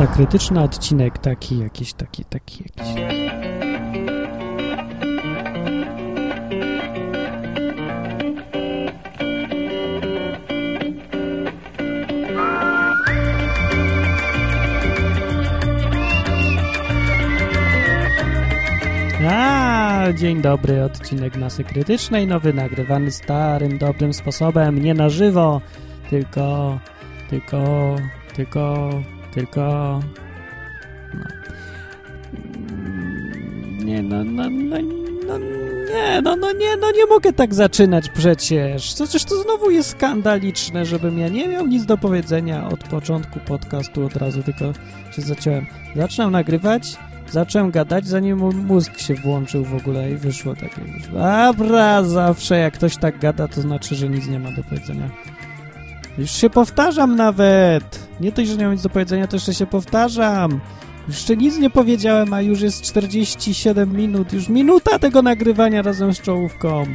Masa krytyczna, odcinek taki, jakiś, taki, taki, jakiś. Dzień dobry, odcinek Masy Krytycznej, nowy, nagrywany starym, dobrym sposobem, nie na żywo, tylko, tylko, tylko, tylko, no. Nie, no, no, no, no, nie, no, no, nie, no, nie mogę tak zaczynać przecież. Przecież to znowu jest skandaliczne, żebym ja nie miał nic do powiedzenia od początku podcastu od razu, tylko się zaciąłem. Zaczynam nagrywać, zacząłem gadać, zanim mózg się włączył w ogóle i wyszło takie już. Dobra, zawsze jak ktoś tak gada, to znaczy, że nic nie ma do powiedzenia. Już się powtarzam nawet. Nie to, że nie mam nic do powiedzenia, to jeszcze się powtarzam. Jeszcze nic nie powiedziałem, a już jest 47 minut. Już minuta tego nagrywania razem z czołówką.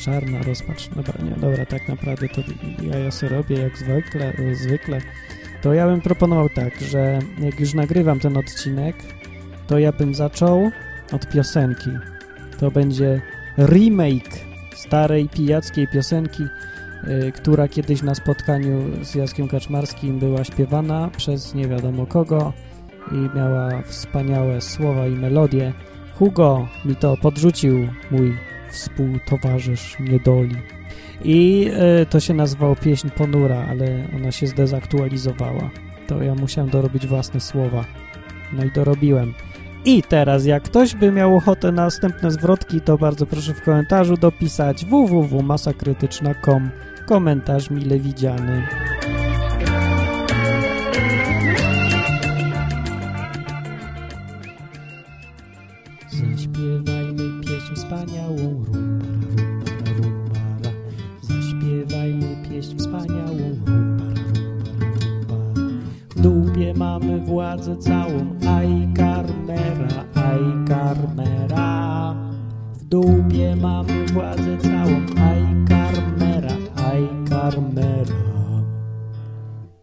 Czarna rozpacz. Dobra, nie, dobra, tak naprawdę to ja, ja sobie robię jak zwykle, zwykle. To ja bym proponował tak, że jak już nagrywam ten odcinek, to ja bym zaczął od piosenki. To będzie remake starej pijackiej piosenki, która kiedyś na spotkaniu z Jackiem Kaczmarskim była śpiewana przez nie wiadomo kogo i miała wspaniałe słowa i melodie. Hugo mi to podrzucił, mój współtowarzysz niedoli. I y, to się nazywało Pieśń Ponura, ale ona się zdezaktualizowała. To ja musiałem dorobić własne słowa. No i dorobiłem. I teraz, jak ktoś by miał ochotę na następne zwrotki, to bardzo proszę w komentarzu dopisać www.masakrytyczna.com komentarz mile widziany.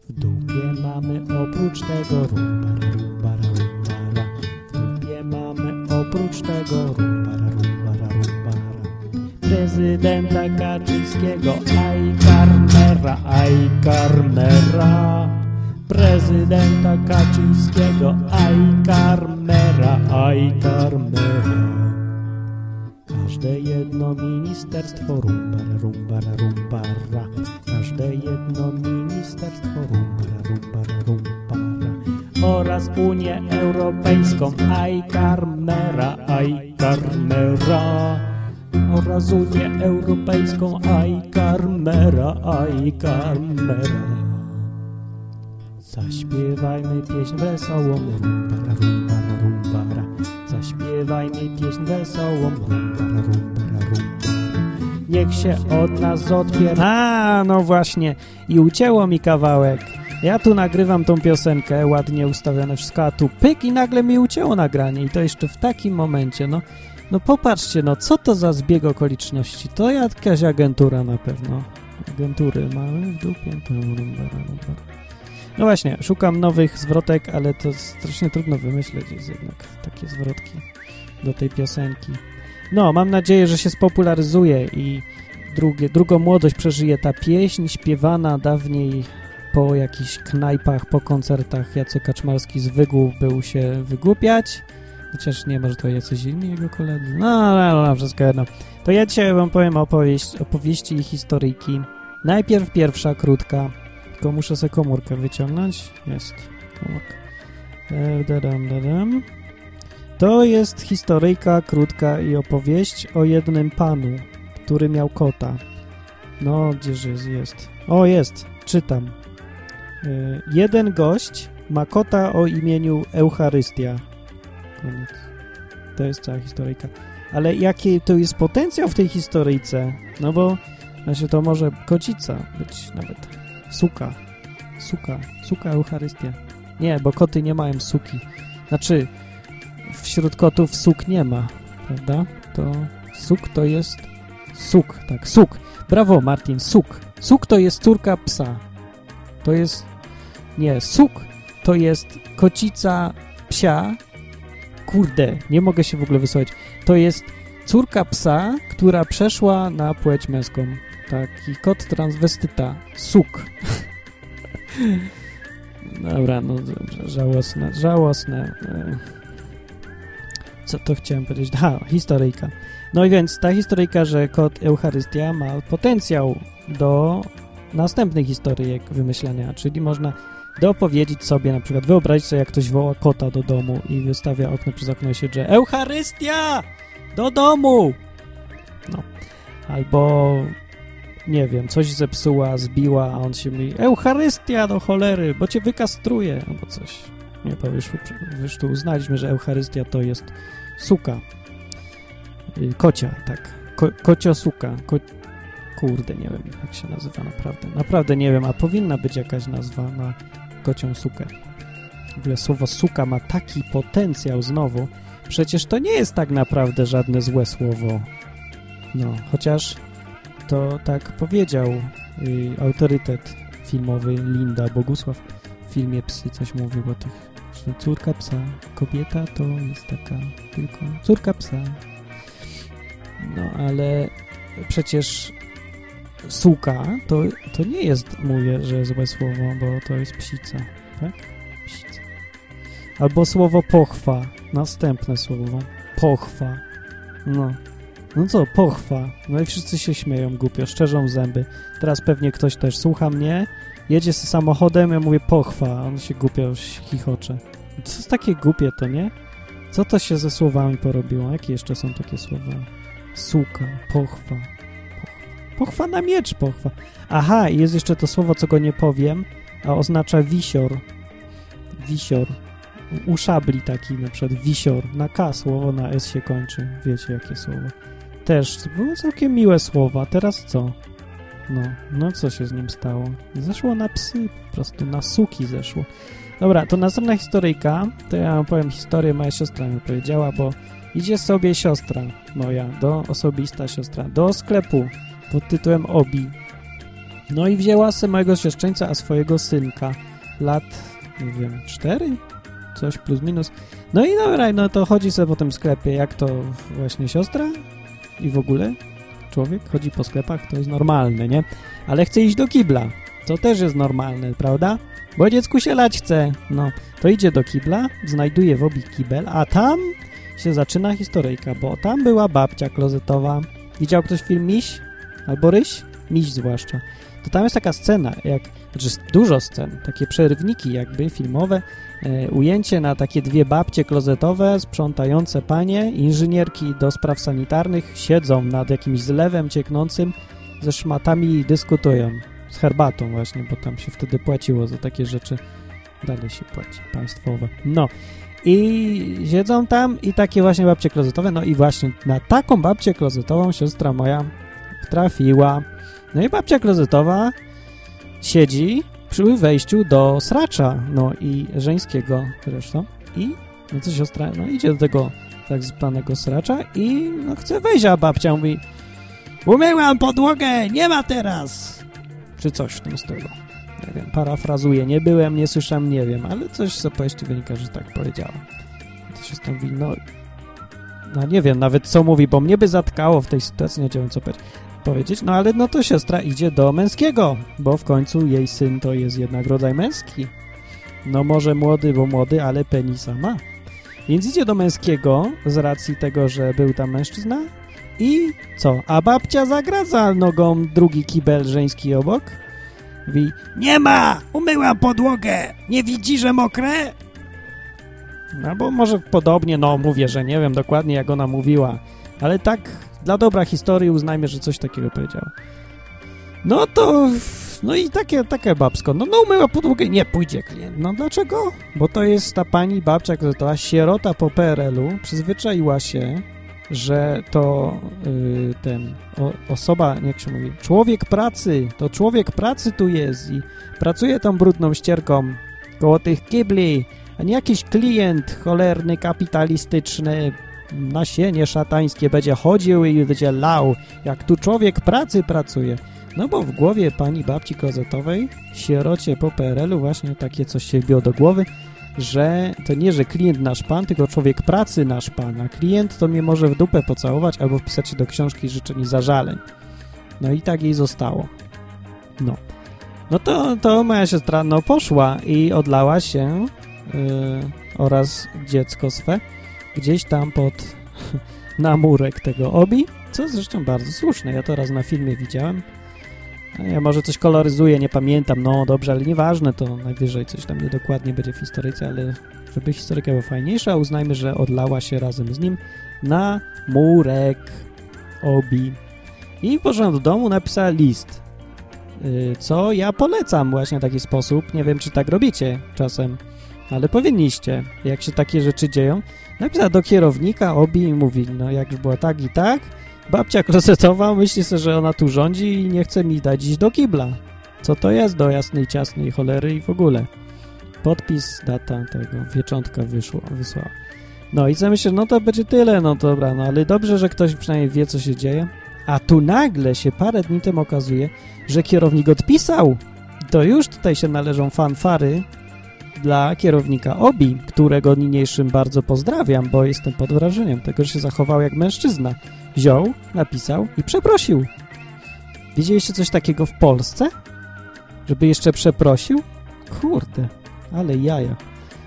W dupie mamy oprócz tego rumbara, rumbara, rumbara. W dupie mamy oprócz tego rumbara, rumbara, rumbara. Prezydenta Kaczyńskiego, aj karmera, aj karmera. Prezydenta Kaczyńskiego, aj karmera, aj karmera. Każde jedno ministerstwo rumbara, rumbara, rumbara. Każde jedno ministerstwo rumbara, rumbara, rumbara. Oraz Unię Europejską, aj karmera, aj karmera. Oraz Unię Europejską, aj karmera, aj karmera. Zaśpiewajmy pieśń wesołą, rumbara, rumbara, rumbara. Zaśpiewajmy pieśń wesołą, rumbara, rumbara. Niech się od nas odpier... A, no właśnie. I ucięło mi kawałek. Ja tu nagrywam tą piosenkę, ładnie ustawione wszystko, a tu pyk i nagle mi ucięło nagranie. I to jeszcze w takim momencie, no. No popatrzcie, no co to za zbieg okoliczności? To jakaś agentura na pewno. Agentury mamy w dupie. No właśnie, szukam nowych zwrotek, ale to strasznie trudno wymyśleć jest jednak takie zwrotki do tej piosenki. No, mam nadzieję, że się spopularyzuje i drugie, drugą młodość przeżyje ta pieśń śpiewana dawniej po jakichś knajpach, po koncertach. Jacek Kaczmarski zwykł był się wygłupiać, chociaż nie, może to jacyś inni jego koledzy. No, no, no, wszystko jedno. To ja dzisiaj wam powiem opowieść, opowieści i historyjki. Najpierw pierwsza, krótka, tylko muszę sobie komórkę wyciągnąć. Jest komórka. E, dadam, dadam. To jest historyjka krótka i opowieść o jednym panu, który miał kota. No, gdzież jest? jest. O, jest. Czytam. E, jeden gość ma kota o imieniu Eucharystia. Koniec. To jest cała historyjka. Ale jaki to jest potencjał w tej historyjce? No bo, znaczy to może kocica być nawet. Suka. Suka. Suka Eucharystia. Nie, bo koty nie mają suki. Znaczy, wśród kotów suk nie ma, prawda? To suk to jest suk, tak, suk. Brawo, Martin, suk. Suk to jest córka psa. To jest, nie, suk to jest kocica psia. Kurde, nie mogę się w ogóle wysłać. To jest córka psa, która przeszła na płeć męską. Taki kot transwestyta. Suk. Dobra, no dobrze, żałosne, żałosne. Co to chciałem powiedzieć? Ha, historyjka. No i więc ta historyjka, że kot Eucharystia ma potencjał do następnych historyjek wymyślania, czyli można dopowiedzieć sobie, na przykład wyobrazić sobie, jak ktoś woła kota do domu i wystawia okno przez okno i się drze Eucharystia! Do domu! No. Albo nie wiem, coś zepsuła, zbiła, a on się mówi Eucharystia do cholery, bo cię wykastruje, albo coś. Nie, już, już tu uznaliśmy, że Eucharystia to jest suka. Y, kocia, tak. Ko, kocio suka. Ko, kurde, nie wiem, jak się nazywa naprawdę. Naprawdę nie wiem, a powinna być jakaś nazwa na kocią sukę. W ogóle słowo suka ma taki potencjał znowu. Przecież to nie jest tak naprawdę żadne złe słowo. No, chociaż to tak powiedział y, autorytet filmowy Linda Bogusław w filmie Psy coś mówił o tych, że córka psa, kobieta to jest taka tylko córka psa. No, ale przecież suka to, to nie jest, mówię, że złe słowo, bo to jest psica, tak? Psica. Albo słowo pochwa, następne słowo, pochwa. No, no co, pochwa. No i wszyscy się śmieją głupio, szczerzą zęby. Teraz pewnie ktoś też słucha mnie, jedzie z samochodem, ja mówię pochwa, a on się głupio chichocze. Co jest takie głupie to, nie? Co to się ze słowami porobiło? Jakie jeszcze są takie słowa? Suka, pochwa, pochwa. Pochwa na miecz, pochwa. Aha, jest jeszcze to słowo, co go nie powiem, a oznacza wisior. Wisior. U szabli taki na przykład wisior. Na K słowo, na S się kończy. Wiecie, jakie słowo też były całkiem miłe słowa. Teraz co? No, no co się z nim stało? Zeszło na psy, po prostu na suki zeszło. Dobra, to następna historyjka, to ja wam powiem historię, moja siostra mi powiedziała, bo idzie sobie siostra moja, do osobista siostra, do sklepu pod tytułem Obi. No i wzięła sobie mojego siostrzeńca, a swojego synka, lat, nie wiem, cztery? Coś plus minus. No i dobra, no to chodzi sobie po tym sklepie, jak to właśnie siostra i w ogóle człowiek chodzi po sklepach, to jest normalne, nie? Ale chce iść do kibla, to też jest normalne, prawda? Bo dziecku się lać chce. No, to idzie do kibla, znajduje w obi kibel, a tam się zaczyna historyjka, bo tam była babcia klozetowa. Widział ktoś film Miś? Albo Ryś? Miś zwłaszcza. To tam jest taka scena, jak, znaczy dużo scen, takie przerywniki jakby filmowe, E, ujęcie na takie dwie babcie klozetowe, sprzątające panie, inżynierki do spraw sanitarnych siedzą nad jakimś zlewem cieknącym ze szmatami i dyskutują. Z herbatą właśnie, bo tam się wtedy płaciło za takie rzeczy. Dalej się płaci, państwowe. No. I siedzą tam i takie właśnie babcie klozetowe, no i właśnie na taką babcię klozetową siostra moja trafiła. No i babcia klozetowa siedzi przy wejściu do sracza, no i żeńskiego zresztą. I no co siostra, no idzie do tego tak zwanego sracza i no chce wejść, a babcia mówi umyłam podłogę, nie ma teraz! Czy coś w tym stylu. Nie wiem, parafrazuję, nie byłem, nie słyszałem, nie wiem, ale coś z opowieści wynika, że tak powiedziała. To siostra mówi, no no nie wiem nawet co mówi, bo mnie by zatkało w tej sytuacji, nie wiem co powiedzieć powiedzieć, no ale no to siostra idzie do męskiego, bo w końcu jej syn to jest jednak rodzaj męski. No może młody, bo młody, ale penisa ma. Więc idzie do męskiego z racji tego, że był tam mężczyzna i co? A babcia zagradza nogą drugi kibel żeński obok. Mówi, nie ma! Umyłam podłogę! Nie widzi, że mokre? No bo może podobnie, no mówię, że nie wiem dokładnie jak ona mówiła, ale tak dla dobra historii uznajmy, że coś takiego powiedział. No to... No i takie, takie babsko. No, no umyła podłogę. Nie, pójdzie klient. No dlaczego? Bo to jest ta pani babcia, która sierota po PRL-u, przyzwyczaiła się, że to yy, ten o, osoba, jak się mówi, człowiek pracy, to człowiek pracy tu jest i pracuje tą brudną ścierką koło tych kibli, a nie jakiś klient cholerny, kapitalistyczny, nasienie szatańskie będzie chodził i będzie lał, jak tu człowiek pracy pracuje. No bo w głowie pani babci klozetowej, sierocie po PRL-u właśnie takie coś się wbiło do głowy, że to nie, że klient nasz pan, tylko człowiek pracy nasz pan, a klient to mnie może w dupę pocałować albo wpisać się do książki życzeń i zażaleń. No i tak jej zostało. No. No to, to moja siostra no poszła i odlała się yy, oraz dziecko swe gdzieś tam pod namurek tego obi, co zresztą bardzo słuszne. Ja to raz na filmie widziałem. Ja może coś koloryzuję, nie pamiętam, no dobrze, ale nieważne, to najwyżej coś tam niedokładnie będzie w historyce, ale żeby historyka była fajniejsza, uznajmy, że odlała się razem z nim na murek obi. I poszłam do domu, napisała list, y, co ja polecam właśnie w taki sposób. Nie wiem, czy tak robicie czasem, ale powinniście, jak się takie rzeczy dzieją. Napisała do kierownika obi i mówi, no jak już była tak i tak, babcia krosetowa myśli sobie, że ona tu rządzi i nie chce mi dać iść do kibla. Co to jest do jasnej, ciasnej cholery i w ogóle. Podpis, data tego, wieczątka wyszło, wysłała. No i co myślę, no to będzie tyle, no dobra, no ale dobrze, że ktoś przynajmniej wie, co się dzieje. A tu nagle się parę dni temu okazuje, że kierownik odpisał. To już tutaj się należą fanfary dla kierownika OBI, którego niniejszym bardzo pozdrawiam, bo jestem pod wrażeniem tego, że się zachował jak mężczyzna. Wziął, napisał i przeprosił. Widzieliście coś takiego w Polsce? Żeby jeszcze przeprosił? Kurde, ale jaja.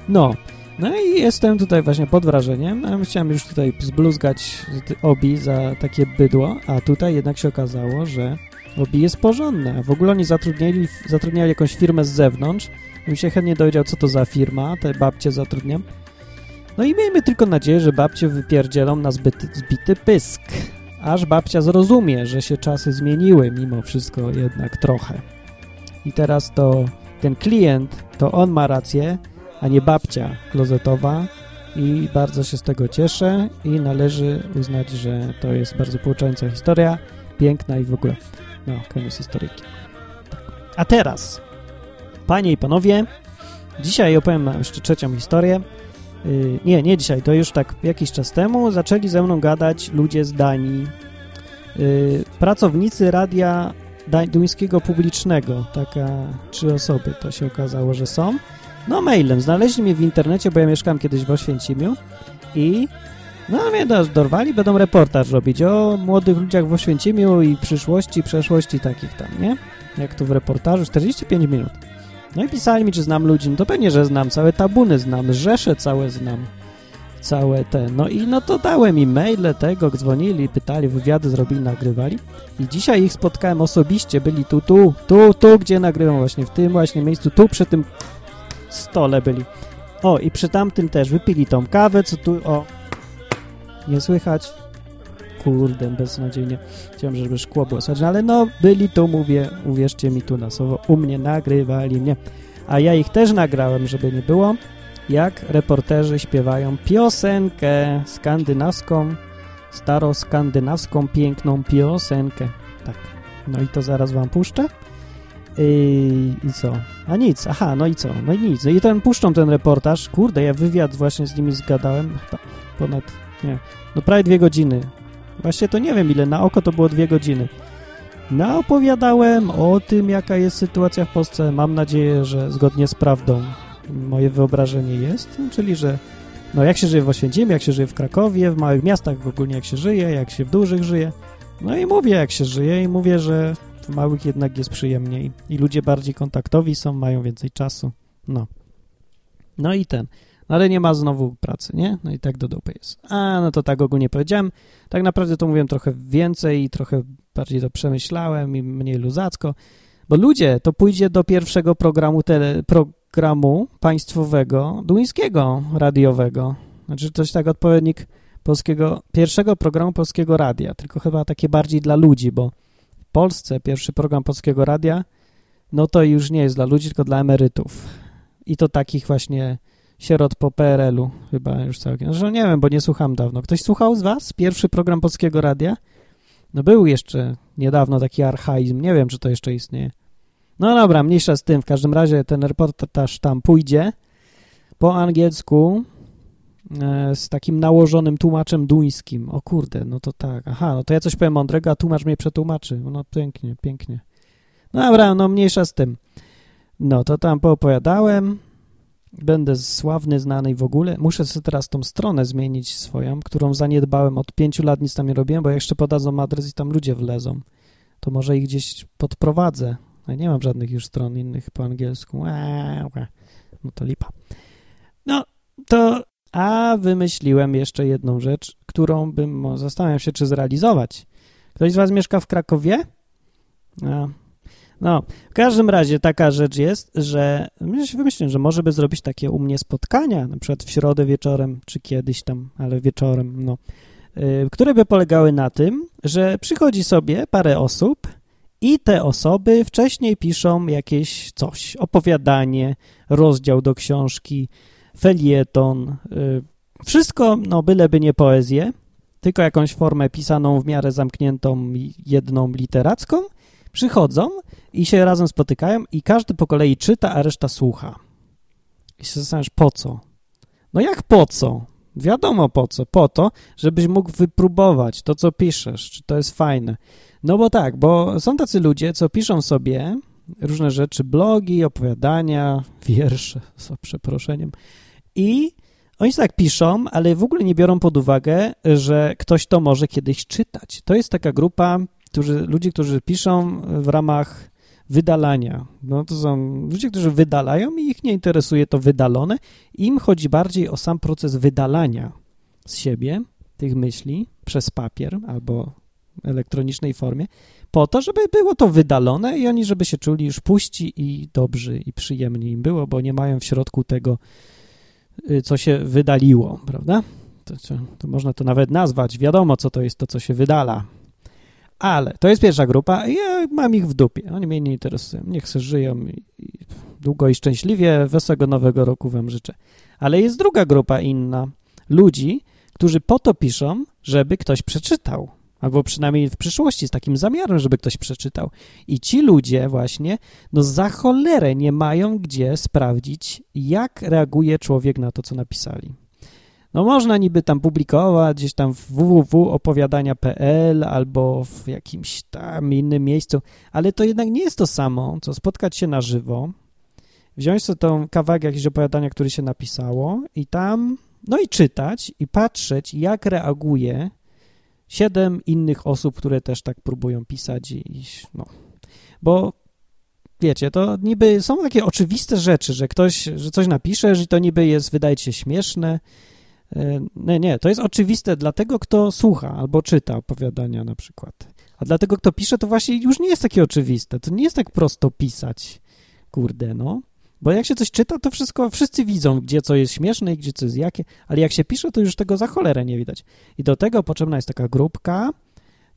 No, no i jestem tutaj właśnie pod wrażeniem. Chciałem już tutaj zbluzgać Obi za takie bydło, a tutaj jednak się okazało, że Obi jest porządne. W ogóle oni zatrudniali, zatrudniali jakąś firmę z zewnątrz. Bym się chętnie dowiedział, co to za firma, te babcie zatrudniam. No i miejmy tylko nadzieję, że babcie wypierdzielą na zbyt, zbity pysk. Aż babcia zrozumie, że się czasy zmieniły mimo wszystko jednak trochę. I teraz to ten klient, to on ma rację, a nie babcia klozetowa i bardzo się z tego cieszę i należy uznać, że to jest bardzo pouczająca historia, piękna i w ogóle. No, koniec historyki. A teraz, panie i panowie, dzisiaj opowiem jeszcze trzecią historię. Yy, nie, nie dzisiaj, to już tak jakiś czas temu zaczęli ze mną gadać ludzie z Danii, yy, pracownicy radia duńskiego publicznego, taka trzy osoby to się okazało, że są. No mailem, znaleźli mnie w internecie, bo ja mieszkałem kiedyś w Oświęcimiu i no mnie dorwali, będą reportaż robić o młodych ludziach w Oświęcimiu i przyszłości, przeszłości takich tam, nie? Jak tu w reportażu, 45 minut. No i pisali mi, czy znam ludzi, no to pewnie, że znam, całe tabuny znam, rzesze całe znam, całe te, no i no to dałem im maile tego, dzwonili, pytali, wywiady zrobili, nagrywali. I dzisiaj ich spotkałem osobiście, byli tu, tu, tu, tu, gdzie nagrywam właśnie, w tym właśnie miejscu, tu przy tym stole byli. O, i przy tamtym też wypili tą kawę, co tu, o, nie słychać. Kurde, beznadziejnie. Chciałem, żeby szkło było no ale no, byli tu, mówię, uwierzcie mi tu na słowo, u mnie nagrywali mnie. A ja ich też nagrałem, żeby nie było, jak reporterzy śpiewają piosenkę skandynawską, staroskandynawską, piękną piosenkę. Tak, no i to zaraz wam puszczę. I, I co? A nic, aha, no i co? No i nic. No i ten puszczą ten reportaż. Kurde, ja wywiad właśnie z nimi zgadałem. Chyba ponad, nie, no prawie dwie godziny. Właśnie to nie wiem ile, na oko to było dwie godziny. No, opowiadałem o tym, jaka jest sytuacja w Polsce. Mam nadzieję, że zgodnie z prawdą moje wyobrażenie jest, czyli że no jak się żyje w Oświęcimiu, jak się żyje w Krakowie, w małych miastach ogólnie jak się żyje, jak się w dużych żyje. No i mówię jak się żyje i mówię, że w małych jednak jest przyjemniej i ludzie bardziej kontaktowi są, mają więcej czasu. No. No i ten. No ale nie ma znowu pracy, nie? No i tak do dupy jest. A, no to tak ogólnie powiedziałem. Tak naprawdę to mówiłem trochę więcej i trochę bardziej to przemyślałem i mniej luzacko. Bo ludzie, to pójdzie do pierwszego programu, tele, programu państwowego, duńskiego, radiowego. Znaczy coś tak odpowiednik polskiego, pierwszego programu polskiego radia, tylko chyba takie bardziej dla ludzi, bo Polsce pierwszy program Polskiego Radia, no to już nie jest dla ludzi, tylko dla emerytów. I to takich właśnie sierot po PRL-u chyba już całkiem. Że nie wiem, bo nie słucham dawno. Ktoś słuchał z was pierwszy program Polskiego Radia? No był jeszcze niedawno taki archaizm. Nie wiem, czy to jeszcze istnieje. No dobra, mniejsza z tym. W każdym razie ten reportaż tam pójdzie po angielsku E, z takim nałożonym tłumaczem duńskim. O kurde, no to tak, aha, no to ja coś powiem mądrego, a tłumacz mnie przetłumaczy. No pięknie, pięknie. No dobra, no mniejsza z tym. No, to tam poopowiadałem. Będę sławny, znany w ogóle. Muszę sobie teraz tą stronę zmienić swoją, którą zaniedbałem. Od pięciu lat nic tam nie robiłem, bo jeszcze podadzą adres i tam ludzie wlezą. To może ich gdzieś podprowadzę. Ja nie mam żadnych już stron innych po angielsku. Eee, no to lipa. No, to... A wymyśliłem jeszcze jedną rzecz, którą bym... Zastanawiam się, czy zrealizować. Ktoś z was mieszka w Krakowie? No, no, w każdym razie taka rzecz jest, że wymyśliłem, że może by zrobić takie u mnie spotkania, na przykład w środę wieczorem, czy kiedyś tam, ale wieczorem, no, y, które by polegały na tym, że przychodzi sobie parę osób i te osoby wcześniej piszą jakieś coś, opowiadanie, rozdział do książki, felieton, y, wszystko, no byleby nie poezję, tylko jakąś formę pisaną w miarę zamkniętą jedną literacką, przychodzą i się razem spotykają i każdy po kolei czyta, a reszta słucha. I się zastanawiasz, po co? No jak po co? Wiadomo po co. Po to, żebyś mógł wypróbować to, co piszesz, czy to jest fajne. No bo tak, bo są tacy ludzie, co piszą sobie różne rzeczy, blogi, opowiadania, wiersze, z przeproszeniem i oni tak piszą, ale w ogóle nie biorą pod uwagę, że ktoś to może kiedyś czytać. To jest taka grupa którzy, ludzi, którzy piszą w ramach wydalania. No to są ludzie, którzy wydalają i ich nie interesuje to wydalone. Im chodzi bardziej o sam proces wydalania z siebie tych myśli przez papier albo elektronicznej formie, po to, żeby było to wydalone i oni, żeby się czuli już puści i dobrzy i przyjemni im było, bo nie mają w środku tego, y, co się wydaliło, prawda? To, to można to nawet nazwać. Wiadomo, co to jest to, co się wydala. Ale to jest pierwsza grupa ja mam ich w dupie. Oni mnie nie interesują. Niech sobie żyją i długo i szczęśliwie. Wesołego nowego roku wam życzę. Ale jest druga grupa inna. Ludzi, którzy po to piszą, żeby ktoś przeczytał. Albo przynajmniej w przyszłości z takim zamiarem, żeby ktoś przeczytał. I ci ludzie właśnie, no za cholerę nie mają gdzie sprawdzić, jak reaguje człowiek na to, co napisali. No można niby tam publikować gdzieś tam w www.opowiadania.pl albo w jakimś tam innym miejscu, ale to jednak nie jest to samo, co spotkać się na żywo, wziąć sobie tą kawałek jakiegoś opowiadania, który się napisało i tam, no i czytać i patrzeć, jak reaguje siedem innych osób, które też tak próbują pisać i, no, bo wiecie, to niby są takie oczywiste rzeczy, że ktoś, że coś napisze, że to niby jest, wydaje się śmieszne, nie, nie, to jest oczywiste dla tego, kto słucha albo czyta opowiadania na przykład. A dla tego, kto pisze, to właśnie już nie jest takie oczywiste. To nie jest tak prosto pisać. Kurde, no. Bo jak się coś czyta, to wszystko, wszyscy widzą, gdzie co jest śmieszne i gdzie co jest jakie, ale jak się pisze, to już tego za cholerę nie widać. I do tego potrzebna jest taka grupka,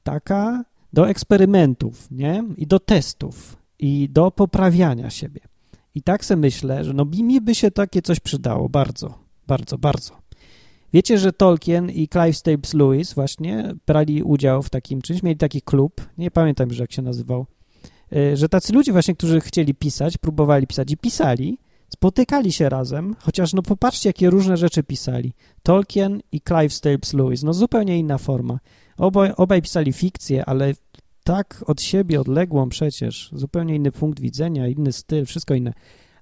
taka do eksperymentów, nie? I do testów, i do poprawiania siebie. I tak sobie myślę, że no mi by się takie coś przydało bardzo, bardzo, bardzo. Wiecie, że Tolkien i Clive Staples Lewis właśnie brali udział w takim czymś, mieli taki klub, nie pamiętam już jak się nazywał, y, że tacy ludzie właśnie, którzy chcieli pisać, próbowali pisać i pisali, spotykali się razem, chociaż no popatrzcie, jakie różne rzeczy pisali. Tolkien i Clive Staples Lewis, no zupełnie inna forma. Obaj, obaj pisali fikcję, ale tak od siebie odległą przecież, zupełnie inny punkt widzenia, inny styl, wszystko inne.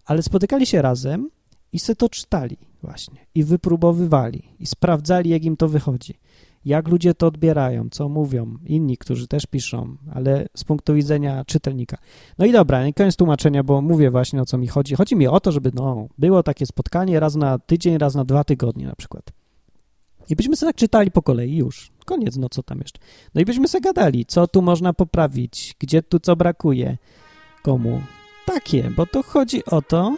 Ale spotykali się razem i se to czytali właśnie i wypróbowywali i sprawdzali, jak im to wychodzi. Jak ludzie to odbierają, co mówią inni, którzy też piszą, ale z punktu widzenia czytelnika. No i dobra, koniec tłumaczenia, bo mówię właśnie o co mi chodzi. Chodzi mi o to, żeby no, było takie spotkanie raz na tydzień, raz na dwa tygodnie na przykład. I byśmy sobie tak czytali po kolei już. Koniec, no co tam jeszcze. No i byśmy sobie gadali, co tu można poprawić, gdzie tu co brakuje, komu. Takie, bo to chodzi o to,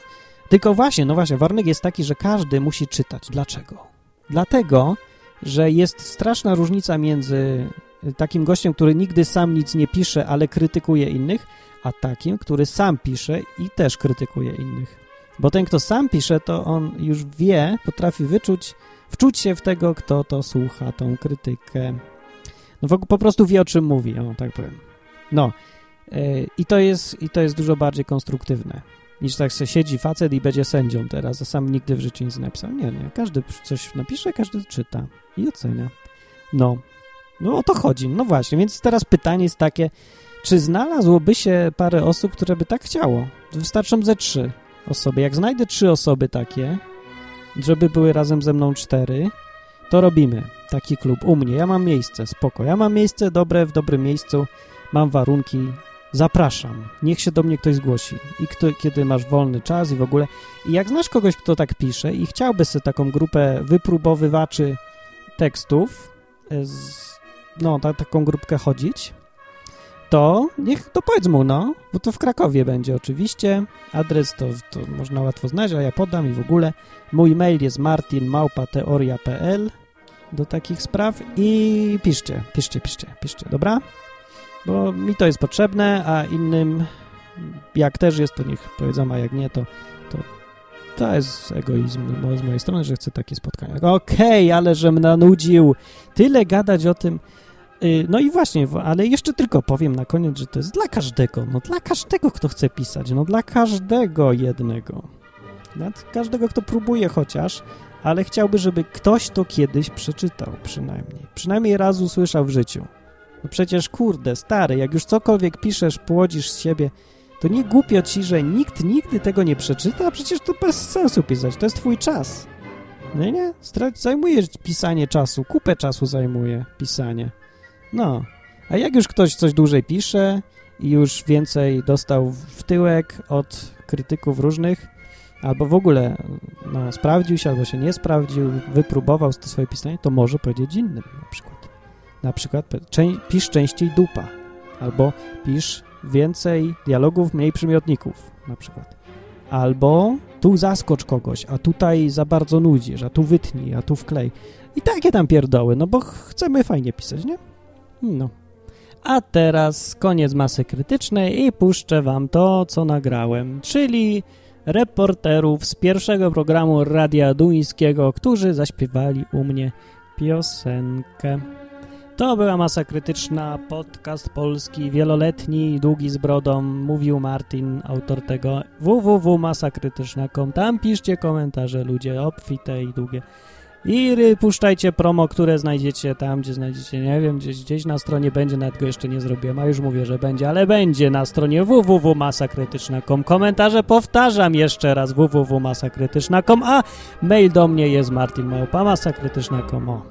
tylko właśnie, no właśnie, warunek jest taki, że każdy musi czytać. Dlaczego? Dlatego, że jest straszna różnica między takim gościem, który nigdy sam nic nie pisze, ale krytykuje innych, a takim, który sam pisze i też krytykuje innych. Bo ten, kto sam pisze, to on już wie, potrafi wyczuć, wczuć się w tego, kto to słucha, tą krytykę. No po prostu wie, o czym mówi, o tak powiem. No, yy, i to jest, i to jest dużo bardziej konstruktywne niż tak się siedzi facet i będzie sędzią teraz, a sam nigdy w życiu nic napisał. Nie, nie, każdy coś napisze, każdy czyta i ocenia. No, no o to chodzi. No właśnie, więc teraz pytanie jest takie, Czy znalazłoby się parę osób, które by tak chciało? Wystarczą ze trzy osoby. Jak znajdę trzy osoby takie, żeby były razem ze mną cztery, to robimy taki klub u mnie. Ja mam miejsce, spoko. Ja mam miejsce dobre, w dobrym miejscu, mam warunki, zapraszam. Niech się do mnie ktoś zgłosi. I kto, kiedy masz wolny czas i w ogóle. I jak znasz kogoś, kto tak pisze i chciałby sobie taką grupę wypróbowywaczy tekstów, e, z, no, ta, taką grupkę chodzić, to niech to powiedz mu, no, bo to w Krakowie będzie oczywiście. Adres to, to można łatwo znaleźć, a ja podam i w ogóle. Mój mail jest martinmałpateoria.pl do takich spraw i piszcie, piszcie, piszcie, piszcie, dobra? Bo mi to jest potrzebne, a innym jak też jest, to niech powiedzą, a jak nie, to to, to jest egoizm z mojej strony, że chcę takie spotkania. Okej, okay, ale żem nanudził. Tyle gadać o tym. Y, no i właśnie, ale jeszcze tylko powiem na koniec, że to jest dla każdego, no dla każdego, kto chce pisać, no dla każdego jednego. Dla każdego, kto próbuje chociaż, ale chciałby, żeby ktoś to kiedyś przeczytał przynajmniej. Przynajmniej raz usłyszał w życiu. No przecież kurde, stary, jak już cokolwiek piszesz, płodzisz z siebie, to nie głupio ci, że nikt nigdy tego nie przeczyta, a przecież to bez sensu pisać, to jest twój czas. No nie? Zajmuje pisanie czasu, kupę czasu zajmuje pisanie. No, a jak już ktoś coś dłużej pisze i już więcej dostał w tyłek od krytyków różnych, albo w ogóle no, sprawdził się, albo się nie sprawdził, wypróbował to swoje pisanie, to może powiedzieć innym na przykład. Na przykład pisz częściej dupa, albo pisz więcej dialogów, mniej przymiotników na przykład. Albo tu zaskocz kogoś, a tutaj za bardzo nudzisz, a tu wytnij, a tu wklej. I takie tam pierdoły, no bo chcemy fajnie pisać, nie? No. A teraz koniec masy krytycznej i puszczę wam to, co nagrałem, czyli reporterów z pierwszego programu Radia Duńskiego, którzy zaśpiewali u mnie piosenkę. To była Masa Krytyczna, podcast polski, wieloletni, długi z brodą, mówił Martin, autor tego www.masakrytyczna.com. Tam piszcie komentarze, ludzie, obfite i długie. I puszczajcie promo, które znajdziecie tam, gdzie znajdziecie, nie wiem, gdzieś, gdzieś na stronie będzie, nawet go jeszcze nie zrobiłem, a już mówię, że będzie, ale będzie na stronie www.masakrytyczna.com. Komentarze powtarzam jeszcze raz www.masakrytyczna.com, a mail do mnie jest martinmałpa.masakrytyczna.com.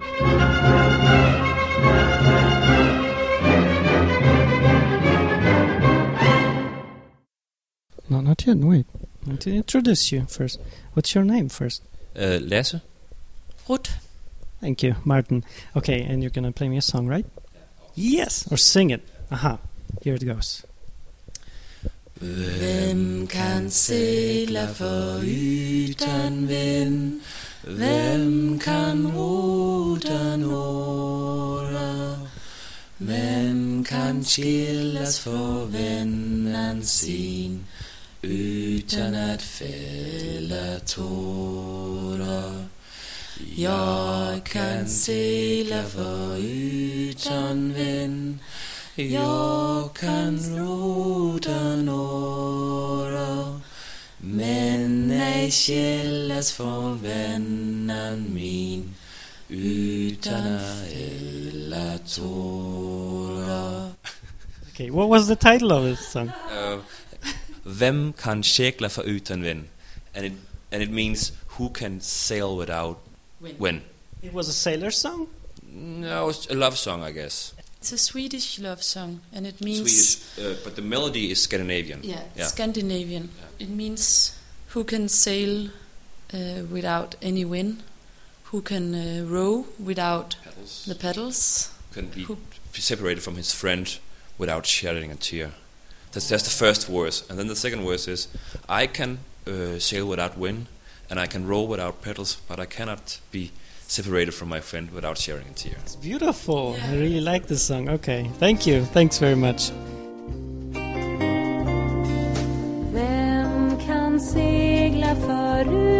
No, not yet. Wait. I need to introduce you first. What's your name first? Uh, Lasse. Ruth. Thank you, Martin. Okay, and you're gonna play me a song, right? Yes, or sing it. Aha, here it goes. Hvem kan segla for ytan vind? Hvem kan ruta nåra? Hvem kan skillas för vännen sin utan att fälla tårar? Jag kan segla för utan vän Jag kan rota några Men ej källas från vännen min utan alla tårar Okay, what was the title of this song? Uh, Vem kan segla för utan vän? And it, and it means who can sail without When. when. It was a sailor song? No, it's a love song, I guess. It's a Swedish love song and it means Swedish, uh, but the melody is Scandinavian. Yeah, Yeah. Scandinavian. It means who can sail uh, without any wind, who can uh, row without Pedals. the pedals. Can be Who- separated from his friend without shedding a tear. That's, that's the first verse. And then the second verse is I can uh, sail without wind, and I can row without pedals, but I cannot be separated from my friend without sharing a tear. It's beautiful. I really like this song. Okay, thank you. Thanks very much. Vem kan segla förut